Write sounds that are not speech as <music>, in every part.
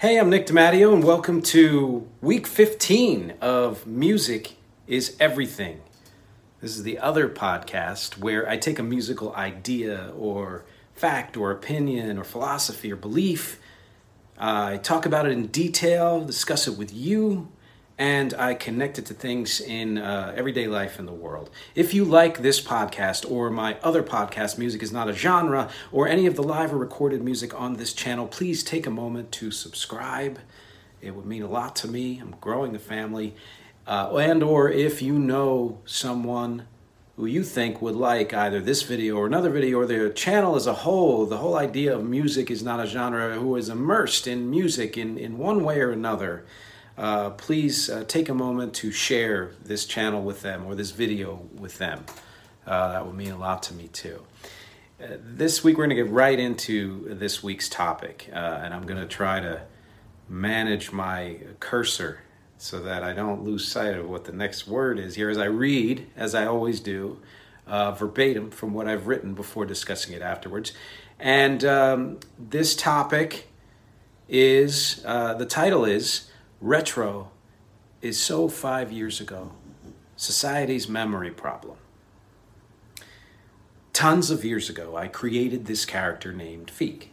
Hey, I'm Nick DiMatteo, and welcome to week 15 of Music is Everything. This is the other podcast where I take a musical idea or fact or opinion or philosophy or belief. I talk about it in detail, discuss it with you, and I connect it to things in uh, everyday life in the world. If you like this podcast or my other podcast, Music is Not a Genre, or any of the live or recorded music on this channel, please take a moment to subscribe. It would mean a lot to me. I'm growing the family. Uh, and or if you know someone who you think would like either this video or another video or the channel as a whole, the whole idea of music is not a genre, who is immersed in music in, in one way or another, uh, please uh, take a moment to share this channel with them or this video with them. Uh, that would mean a lot to me too. Uh, this week, we're going to get right into this week's topic, uh, and I'm going to try to manage my cursor so that I don't lose sight of what the next word is here as I read, as I always do, uh, verbatim from what I've written before discussing it afterwards. And um, this topic is the title is Retro is so five years ago. Society's memory problem. Tons of years ago, I created this character named Feek.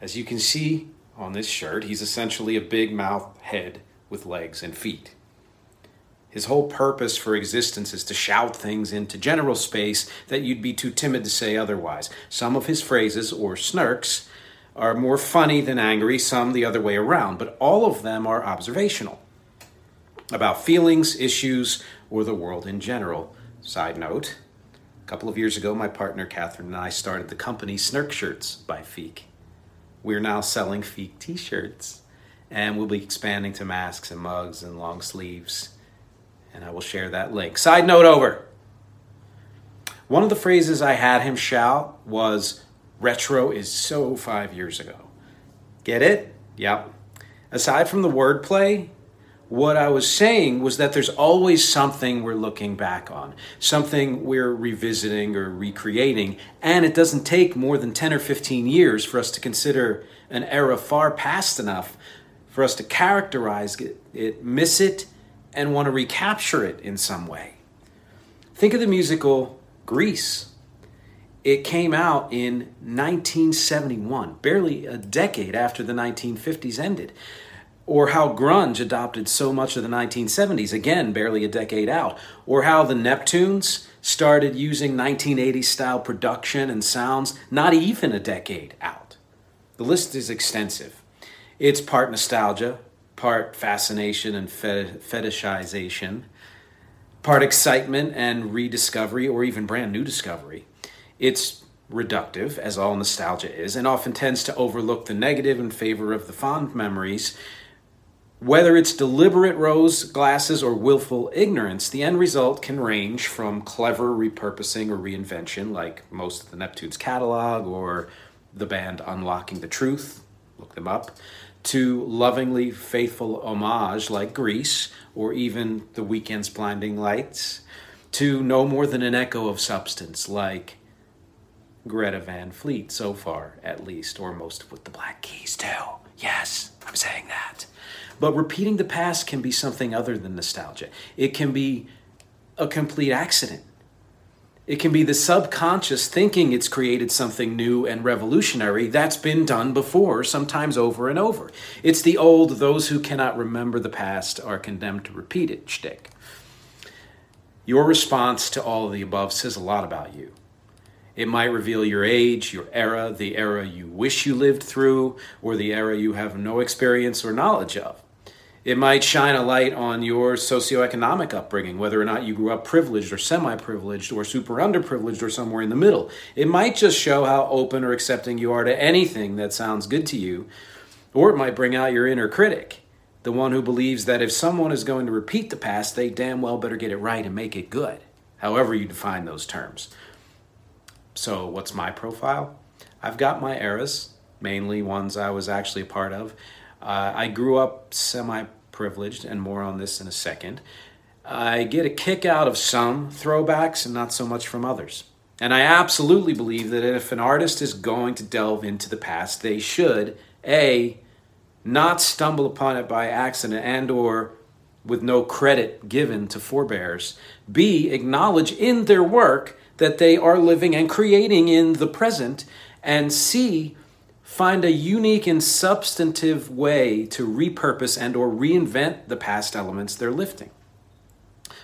As you can see on this shirt, he's essentially a big mouth head with legs and feet. His whole purpose for existence is to shout things into general space that you'd be too timid to say otherwise. Some of his phrases, or Snerks, are more funny than angry, some the other way around, but all of them are observational about feelings, issues, or the world in general. Side note a couple of years ago, my partner Cathryn and I started the company SnerkShirts by Feek. We're now selling Feek t shirts, and we'll be expanding to masks and mugs and long sleeves, and I will share that link. Side note over. One of the phrases I had him shout was, Retro is so five years ago. Get it? Yep. Aside from the wordplay, what I was saying was that there's always something we're looking back on, something we're revisiting or recreating, and it doesn't take more than 10 or 15 years for us to consider an era far past enough for us to characterize it, it miss it, and want to recapture it in some way. Think of the musical Grease. It came out in 1971, barely a decade after the 1950s ended. Or how grunge adopted so much of the 1970s, again, barely a decade out. Or how the Neptunes started using 1980s style production and sounds, not even a decade out. The list is extensive. It's part nostalgia, part fascination and fetishization, part excitement and rediscovery, or even brand new discovery. It's reductive, as all nostalgia is, and often tends to overlook the negative in favor of the fond memories. Whether it's deliberate rose glasses or willful ignorance, the end result can range from clever repurposing or reinvention, like most of the Neptunes catalog or the band Unlocking the Truth, look them up, to lovingly faithful homage like Grease or even The Weeknd's Blinding Lights, to no more than an echo of substance like Greta Van Fleet so far, at least, or most of with the Black Keys too. Yes, I'm saying that. But repeating the past can be something other than nostalgia. It can be a complete accident. It can be the subconscious thinking it's created something new and revolutionary that's been done before, sometimes over and over. It's the old, those who cannot remember the past are condemned to repeat it shtick. Your response to all of the above says a lot about you. It might reveal your age, your era, the era you wish you lived through, or the era you have no experience or knowledge of. It might shine a light on your socioeconomic upbringing, whether or not you grew up privileged or semi privileged or super underprivileged or somewhere in the middle. It might just show how open or accepting you are to anything that sounds good to you, or it might bring out your inner critic, the one who believes that if someone is going to repeat the past, they damn well better get it right and make it good, however you define those terms. So, what's my profile? I've got my eras, mainly ones I was actually a part of. Uh, I grew up semi privileged, and more on this in a second. I get a kick out of some throwbacks and not so much from others. And I absolutely believe that if an artist is going to delve into the past, they should A, not stumble upon it by accident and or with no credit given to forebears. B, acknowledge in their work that they are living and creating in the present. And C, find a unique and substantive way to repurpose and or reinvent the past elements they're lifting.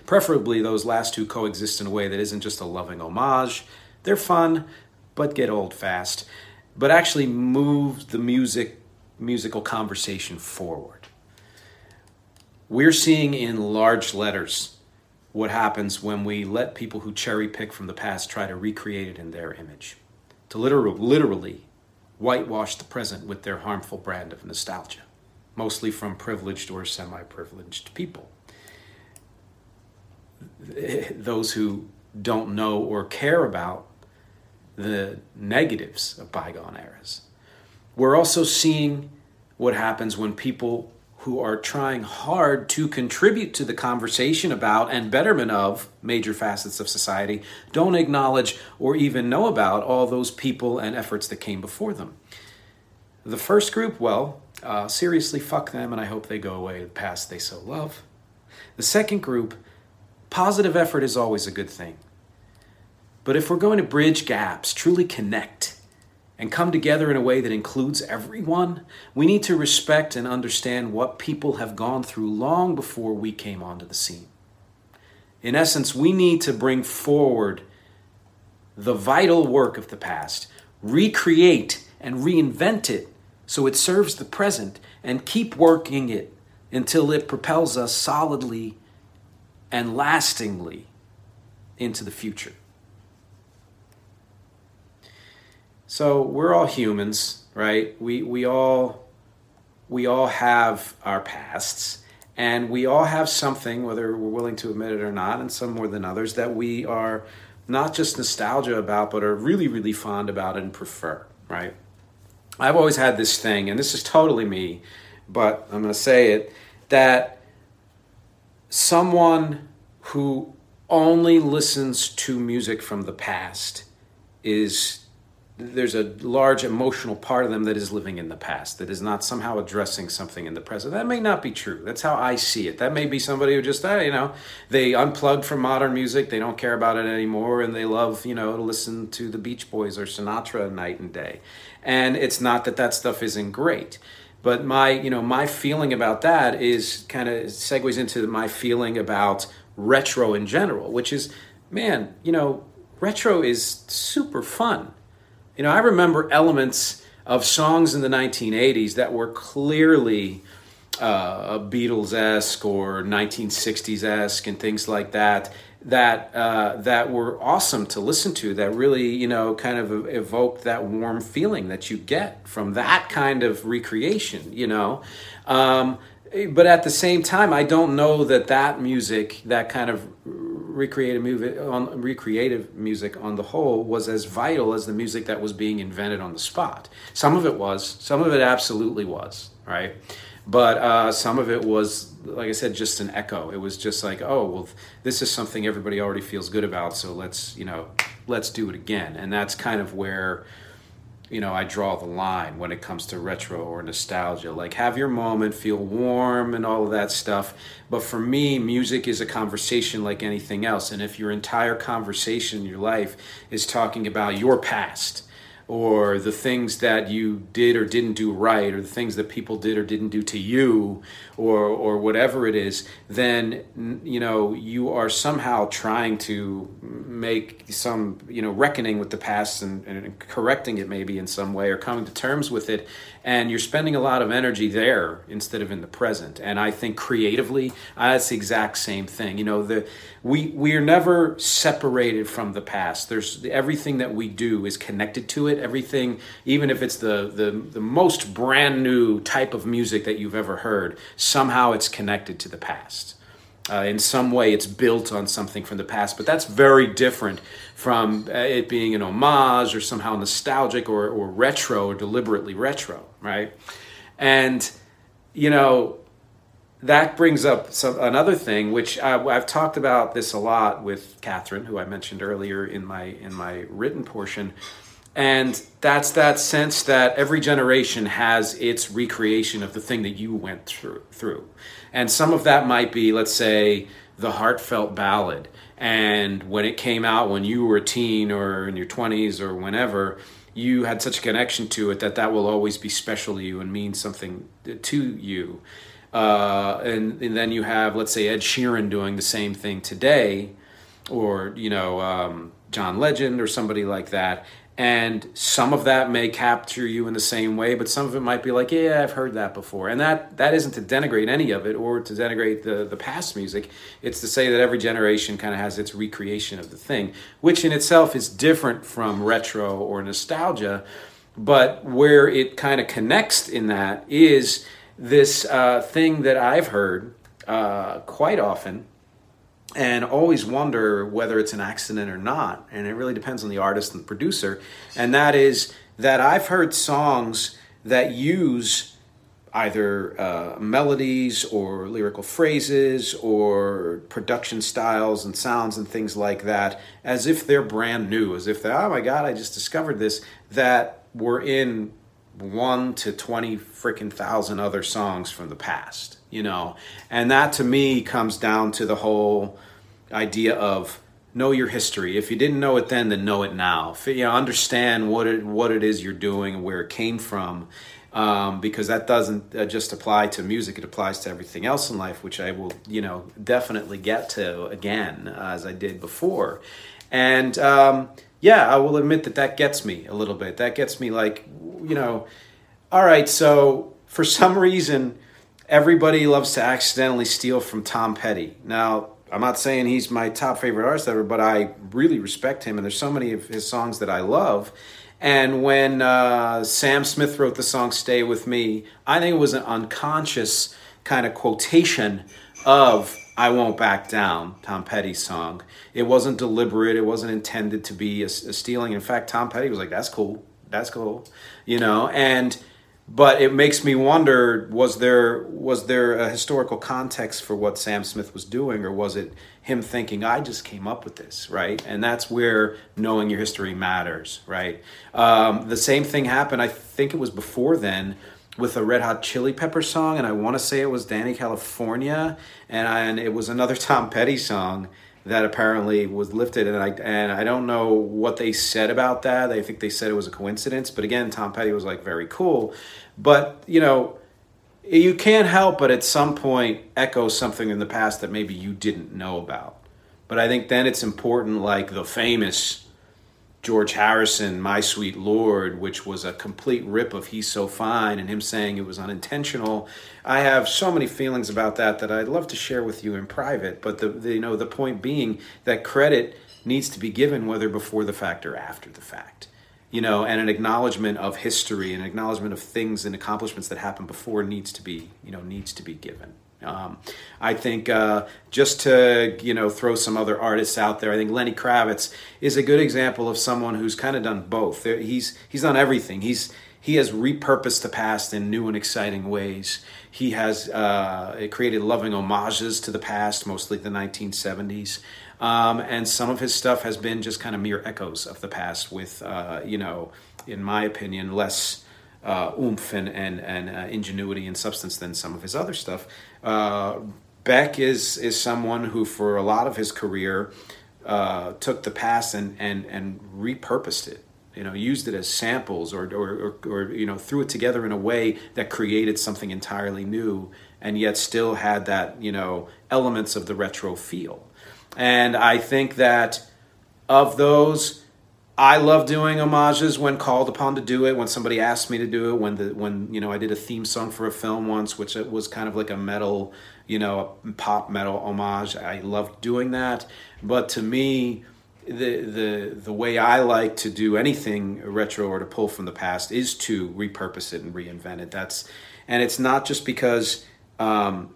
Preferably those last two coexist in a way that isn't just a loving homage. They're fun, but get old fast, but actually move the music musical conversation forward. We're seeing in large letters what happens when we let people who cherry pick from the past try to recreate it in their image. To literally, literally whitewash the present with their harmful brand of nostalgia, mostly from privileged or semi privileged people. <laughs> Those who don't know or care about the negatives of bygone eras. We're also seeing what happens when people who are trying hard to contribute to the conversation about and betterment of major facets of society don't acknowledge or even know about all those people and efforts that came before them. The first group, well, uh, seriously, fuck them, and I hope they go away the past they so love. The second group, positive effort is always a good thing. But if we're going to bridge gaps, truly connect, and come together in a way that includes everyone, we need to respect and understand what people have gone through long before we came onto the scene. In essence, we need to bring forward the vital work of the past, recreate and reinvent it so it serves the present, and keep working it until it propels us solidly and lastingly into the future. So we're all humans, right? We we all we all have our pasts and we all have something whether we're willing to admit it or not and some more than others that we are not just nostalgia about but are really really fond about and prefer, right? I've always had this thing and this is totally me, but I'm going to say it that someone who only listens to music from the past is there's a large emotional part of them that is living in the past, that is not somehow addressing something in the present. That may not be true. That's how I see it. That may be somebody who just, uh, you know, they unplugged from modern music, they don't care about it anymore, and they love, you know, to listen to the Beach Boys or Sinatra night and day. And it's not that that stuff isn't great. But my, you know, my feeling about that is kind of segues into my feeling about retro in general, which is, man, you know, retro is super fun you know, I remember elements of songs in the 1980s that were clearly uh, Beatles esque or 1960s esque and things like that. That uh, that were awesome to listen to. That really, you know, kind of evoked that warm feeling that you get from that kind of recreation. You know, um, but at the same time, I don't know that that music, that kind of recreative music on recreative music on the whole was as vital as the music that was being invented on the spot. Some of it was, some of it absolutely was, right? But uh, some of it was, like I said, just an echo. It was just like, oh, well, this is something everybody already feels good about, so let's, you know, let's do it again. And that's kind of where you know, I draw the line when it comes to retro or nostalgia. Like, have your moment, feel warm, and all of that stuff. But for me, music is a conversation like anything else. And if your entire conversation in your life is talking about your past, or the things that you did or didn't do right or the things that people did or didn't do to you or or whatever it is then you know you are somehow trying to make some you know reckoning with the past and, and correcting it maybe in some way or coming to terms with it and you're spending a lot of energy there instead of in the present. And i think creatively uh, that's the exact same thing. You know the we we are never separated from the past. There's everything that we do is connected to it. Everything even if it's the the, the most brand new type of music that you've ever heard somehow it's connected to the past uh, in some way it's built on something from the past but that's very different from uh, it being an homage or somehow nostalgic or, or retro or deliberately retro right? And you know that brings up some, another thing which I, i've talked about this a lot with Cathryn who i mentioned earlier in my in my written portion. And that's that sense that every generation has its recreation of the thing that you went through through and some of that might be, let's say, the heartfelt ballad. And when it came out when you were a teen or in your 20s or whenever, you had such a connection to it that that will always be special to you and mean something to you. Uh, and, and, then you have, let's say, Ed Sheeran doing the same thing today, or, you know, um, John Legend or somebody like that and some of that may capture you in the same way but some of it might be like yeah i've heard that before. And that that isn't to denigrate any of it or to denigrate the the past music. It's to say that every generation kind of has its recreation of the thing which in itself is different from retro or nostalgia. But where it kind of connects in that is this uh, thing that i've heard uh, quite often and always wonder whether it's an accident or not. And it really depends on the artist and the producer. And that is that I've heard songs that use either uh, melodies or lyrical phrases or production styles and sounds and things like that as if they're brand new, as if oh my God, I just discovered this, that were in one to 20 freaking thousand other songs from the past, you know? And that to me comes down to the whole idea of know your history. If you didn't know it then, then know it now. You know, understand what it, what it is you're doing and where it came from. Um, because that doesn't uh, just apply to music; it applies to everything else in life, which I will, you know, definitely get to again uh, as I did before. And um, yeah, I will admit that that gets me a little bit. That gets me like, you know, all right. So for some <laughs> reason, everybody loves to accidentally steal from Tom Petty. Now, I'm not saying he's my top favorite artist ever, but I really respect him, and there's so many of his songs that I love. And when uh, Sam Smith wrote the song "Stay with Me," I think it was an unconscious kind of quotation of "I Won't Back Down," Tom Petty's song. It wasn't deliberate. It wasn't intended to be a, a stealing. In fact, Tom Petty was like, "That's cool. That's cool," you know, and but it makes me wonder was there was there a historical context for what Sam Smith was doing or was it him thinking I just came up with this right? And that's where knowing your history matters right? Um, the same thing happened I think it was before then with a Red Hot Chili Pepper song and I want to say it was Dani California and I, and it was another <laughs> Tom Petty song that apparently was lifted and I and I don't know what they said about that. I think they said it was a coincidence, but again, Tom Petty was like very cool. But, you know, you can't help but at some point echo something in the past that maybe you didn't know about. But I think then it's important, like the famous George Harrison, My Sweet Lord, which was a complete rip of He's So Fine and him saying it was unintentional. I have so many feelings about that that I'd love to share with you in private. But the, the you know the point being that credit needs to be given whether before the fact or after the fact you know, and an acknowledgement of history, an acknowledgement of things and accomplishments that happened before needs to be, you know, needs to be given. Um, I think uh, just to you know throw some other artists out there, I think Lenny Kravitz is a good example of someone who's kind of done both. He's he's done everything. He's he has repurposed the past in new and exciting ways. He has uh, created loving homages to the past, mostly the 1970s. Um, and some of his stuff has been just kind of mere echoes of the past with, uh, you know, in my opinion, less uh, oomph and, and, and uh, ingenuity and substance than some of his other stuff. Uh, Beck is, is someone who, for a lot of his career, uh, took the past and, and, and repurposed it you know used it as samples or, or, or, or, you know threw it together in a way that created something entirely new and yet still had that you know elements of the retro feel and i think that of those i love doing homages when called upon to do it when somebody asked me to do it when the when you know i did a theme song for a film once which it was kind of like a metal you know pop metal homage i loved doing that but to me the the the way I like to do anything retro or to pull from the past is to repurpose it and reinvent it. That's and it's not just because um,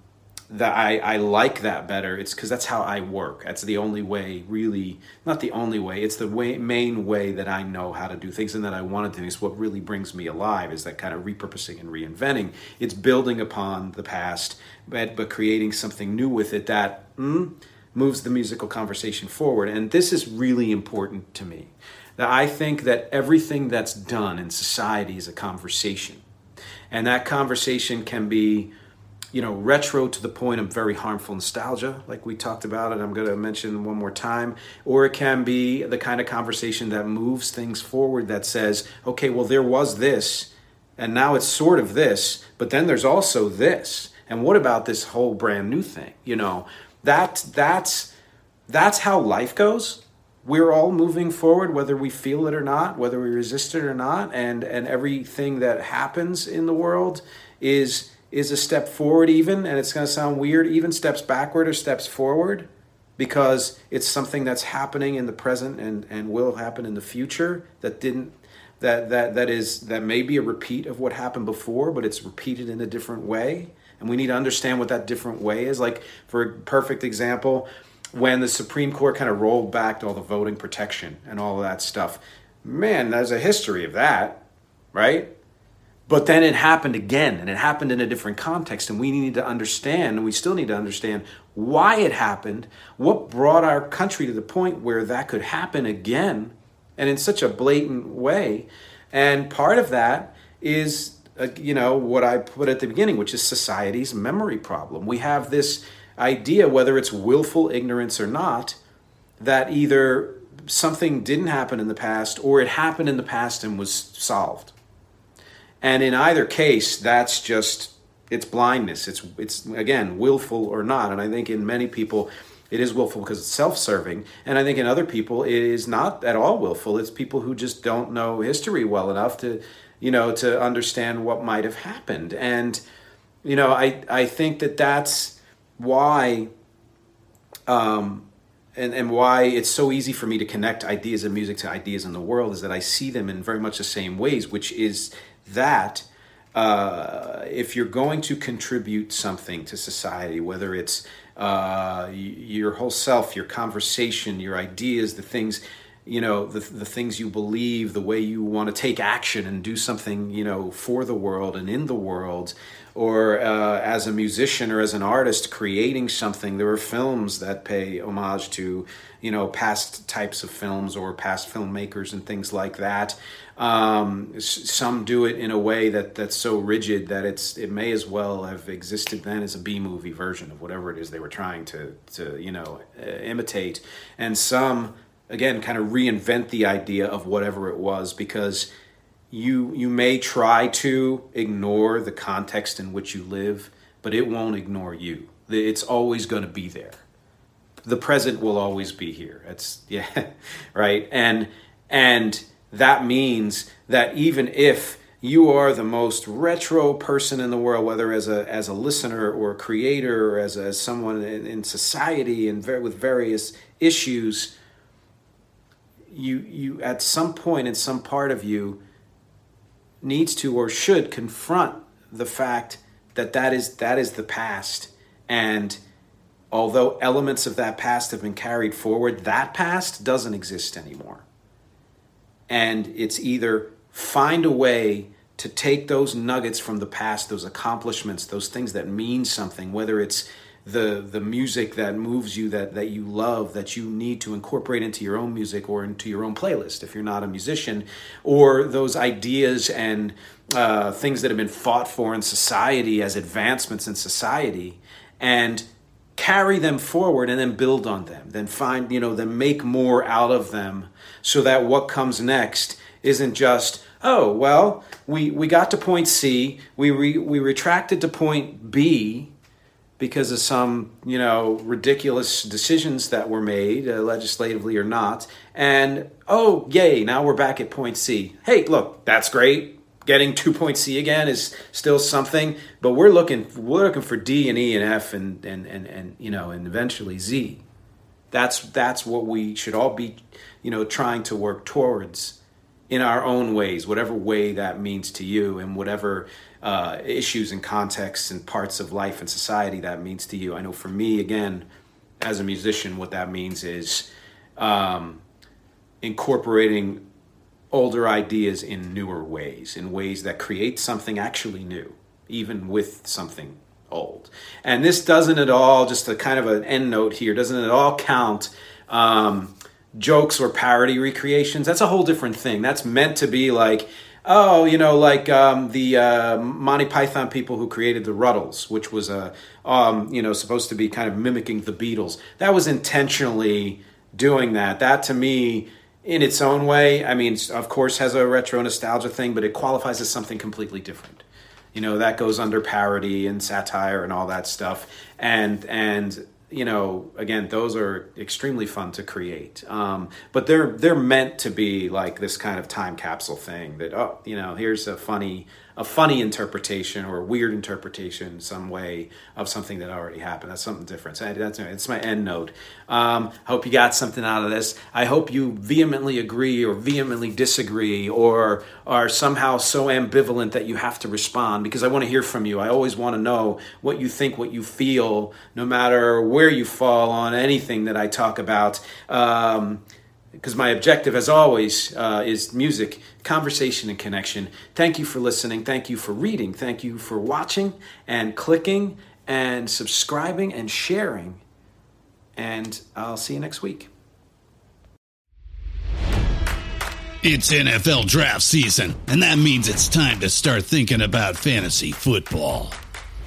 that I, I like that better. It's because that's how I work. That's the only way, really, not the only way. It's the way, main way that I know how to do things and that I want to do things. What really brings me alive is that kind of repurposing and reinventing. It's building upon the past, but but creating something new with it that. Mm, moves the musical conversation forward. And this is really important to me. That I think that everything that's done in society is a conversation. And that conversation can be, you know, retro to the point of very harmful nostalgia, like we talked about, and I'm going to mention one more time. Or it can be the kind of conversation that moves things forward that says, okay, well, there was this, and now it's sort of this, but then there's also this. And what about this whole brand new thing? You know, that that's that's how life goes. We're all moving forward, whether we feel it or not, whether we resist it or not, and and everything that happens in the world is is a step forward even and it's going to sound weird even steps backward or steps forward because it's something that's happening in the present and, and will happen in the future that didn't that that that is that may be a repeat of what happened before but it's repeated in a different way and we need to understand what that different way is. Like, for a perfect example, when the Supreme Court kind of rolled back all the voting protection and all of that stuff, man, there's a history of that, right? But then it happened again, and it happened in a different context, and we need to understand, and we still need to understand why it happened, what brought our country to the point where that could happen again, and in such a blatant way. And part of that is uh, you know, what I put at the beginning, which is society's memory problem. We have this idea, whether it's willful ignorance or not, that either something didn't happen in the past or it happened in the past and was solved. And in either case, that's just it's blindness. It's it's again willful or not. And I think in many people it is willful because it's self-serving. And I think in other people it is not at all willful. It's people who just don't know history well enough to you know, to understand what might have happened. And, you know, I, I think that that's why, um, and, and why it's so easy for me to connect ideas of music to ideas in the world is that I see them in very much the same ways, which is that uh, if you're going to contribute something to society, whether it's uh, your whole self, your conversation, your ideas, the things you know the, the things you believe the way you want to take action and do something you know for the world and in the world or uh, as a musician or as an artist creating something there are films that pay homage to you know past types of films or past filmmakers and things like that. Um, some do it in a way that that's so rigid that it's it may as well have existed then as a B movie version of whatever it is they were trying to to you know uh, imitate. And some again kind of reinvent the idea of whatever it was because you you may try to ignore the context in which you live but it won't ignore you. It's always going to be there. The present will always be here. It's <laughs> yeah right? And and that means that even if you are the most retro person in the world, whether as a as a listener or a creator or as, as someone in, in society and ver- with various issues, you you at some point in some part of you needs to or should confront the fact that that is that is the past. And although elements of that past have been carried forward that past doesn't exist anymore. And it's either find a way to take those nuggets from the past those accomplishments those things that mean something whether it's the the music that moves you that that you love that you need to incorporate into your own music or into your own playlist if you're not a musician or those ideas and uh, things that have been fought for in society as advancements in society and carry them forward and then build on them then find you know then make more out of them so that what comes next isn't just oh well we we got to point C we re, we retracted to point B because of some you know ridiculous decisions that were made uh, legislatively or not. And oh yay now we're back at point C. Hey look that's great. Getting two point C again is still something but we're looking we're looking for D and E and F and and and, and you know and eventually Z. That's that's what we should all be you know trying to work towards in our own ways, whatever way that means to you, and whatever uh, issues and contexts and parts of life and society that means to you. I know for me, again, as a musician, what that means is um, incorporating older ideas in newer ways, in ways that create something actually new, even with something old. And this doesn't at all, just a kind of an end note here, doesn't at all count. Um, jokes or parody recreations, that's a whole different thing. That's meant to be like, oh, you know, like um, the uh, Monty Python people who created the Rutles, which was a, um, you know, supposed to be kind of mimicking the Beatles. That was intentionally doing that. That to me, in its own way, I mean, of course, has a retro nostalgia thing, but it qualifies as something completely different. You know, that goes under parody and satire and all that stuff. And and you know, again, those are extremely fun to create. Um, but they're they're meant to be like this kind of time capsule thing that oh, you know, here's a funny a funny interpretation or a weird interpretation some way of something that already happened. That's something different. So that's it's my end note. Um, hope you got something out of this. I hope you vehemently agree or vehemently disagree or are somehow so ambivalent that you have to respond because I want to hear from you. I always want to know what you think, what you feel, no matter where you fall on anything that I talk about. Um, because my objective, as always, uh, is music, conversation, and connection. Thank you for listening. Thank you for reading. Thank you for watching and clicking and subscribing and sharing. And I'll see you next week. It's NFL draft season, and that means it's time to start thinking about fantasy football.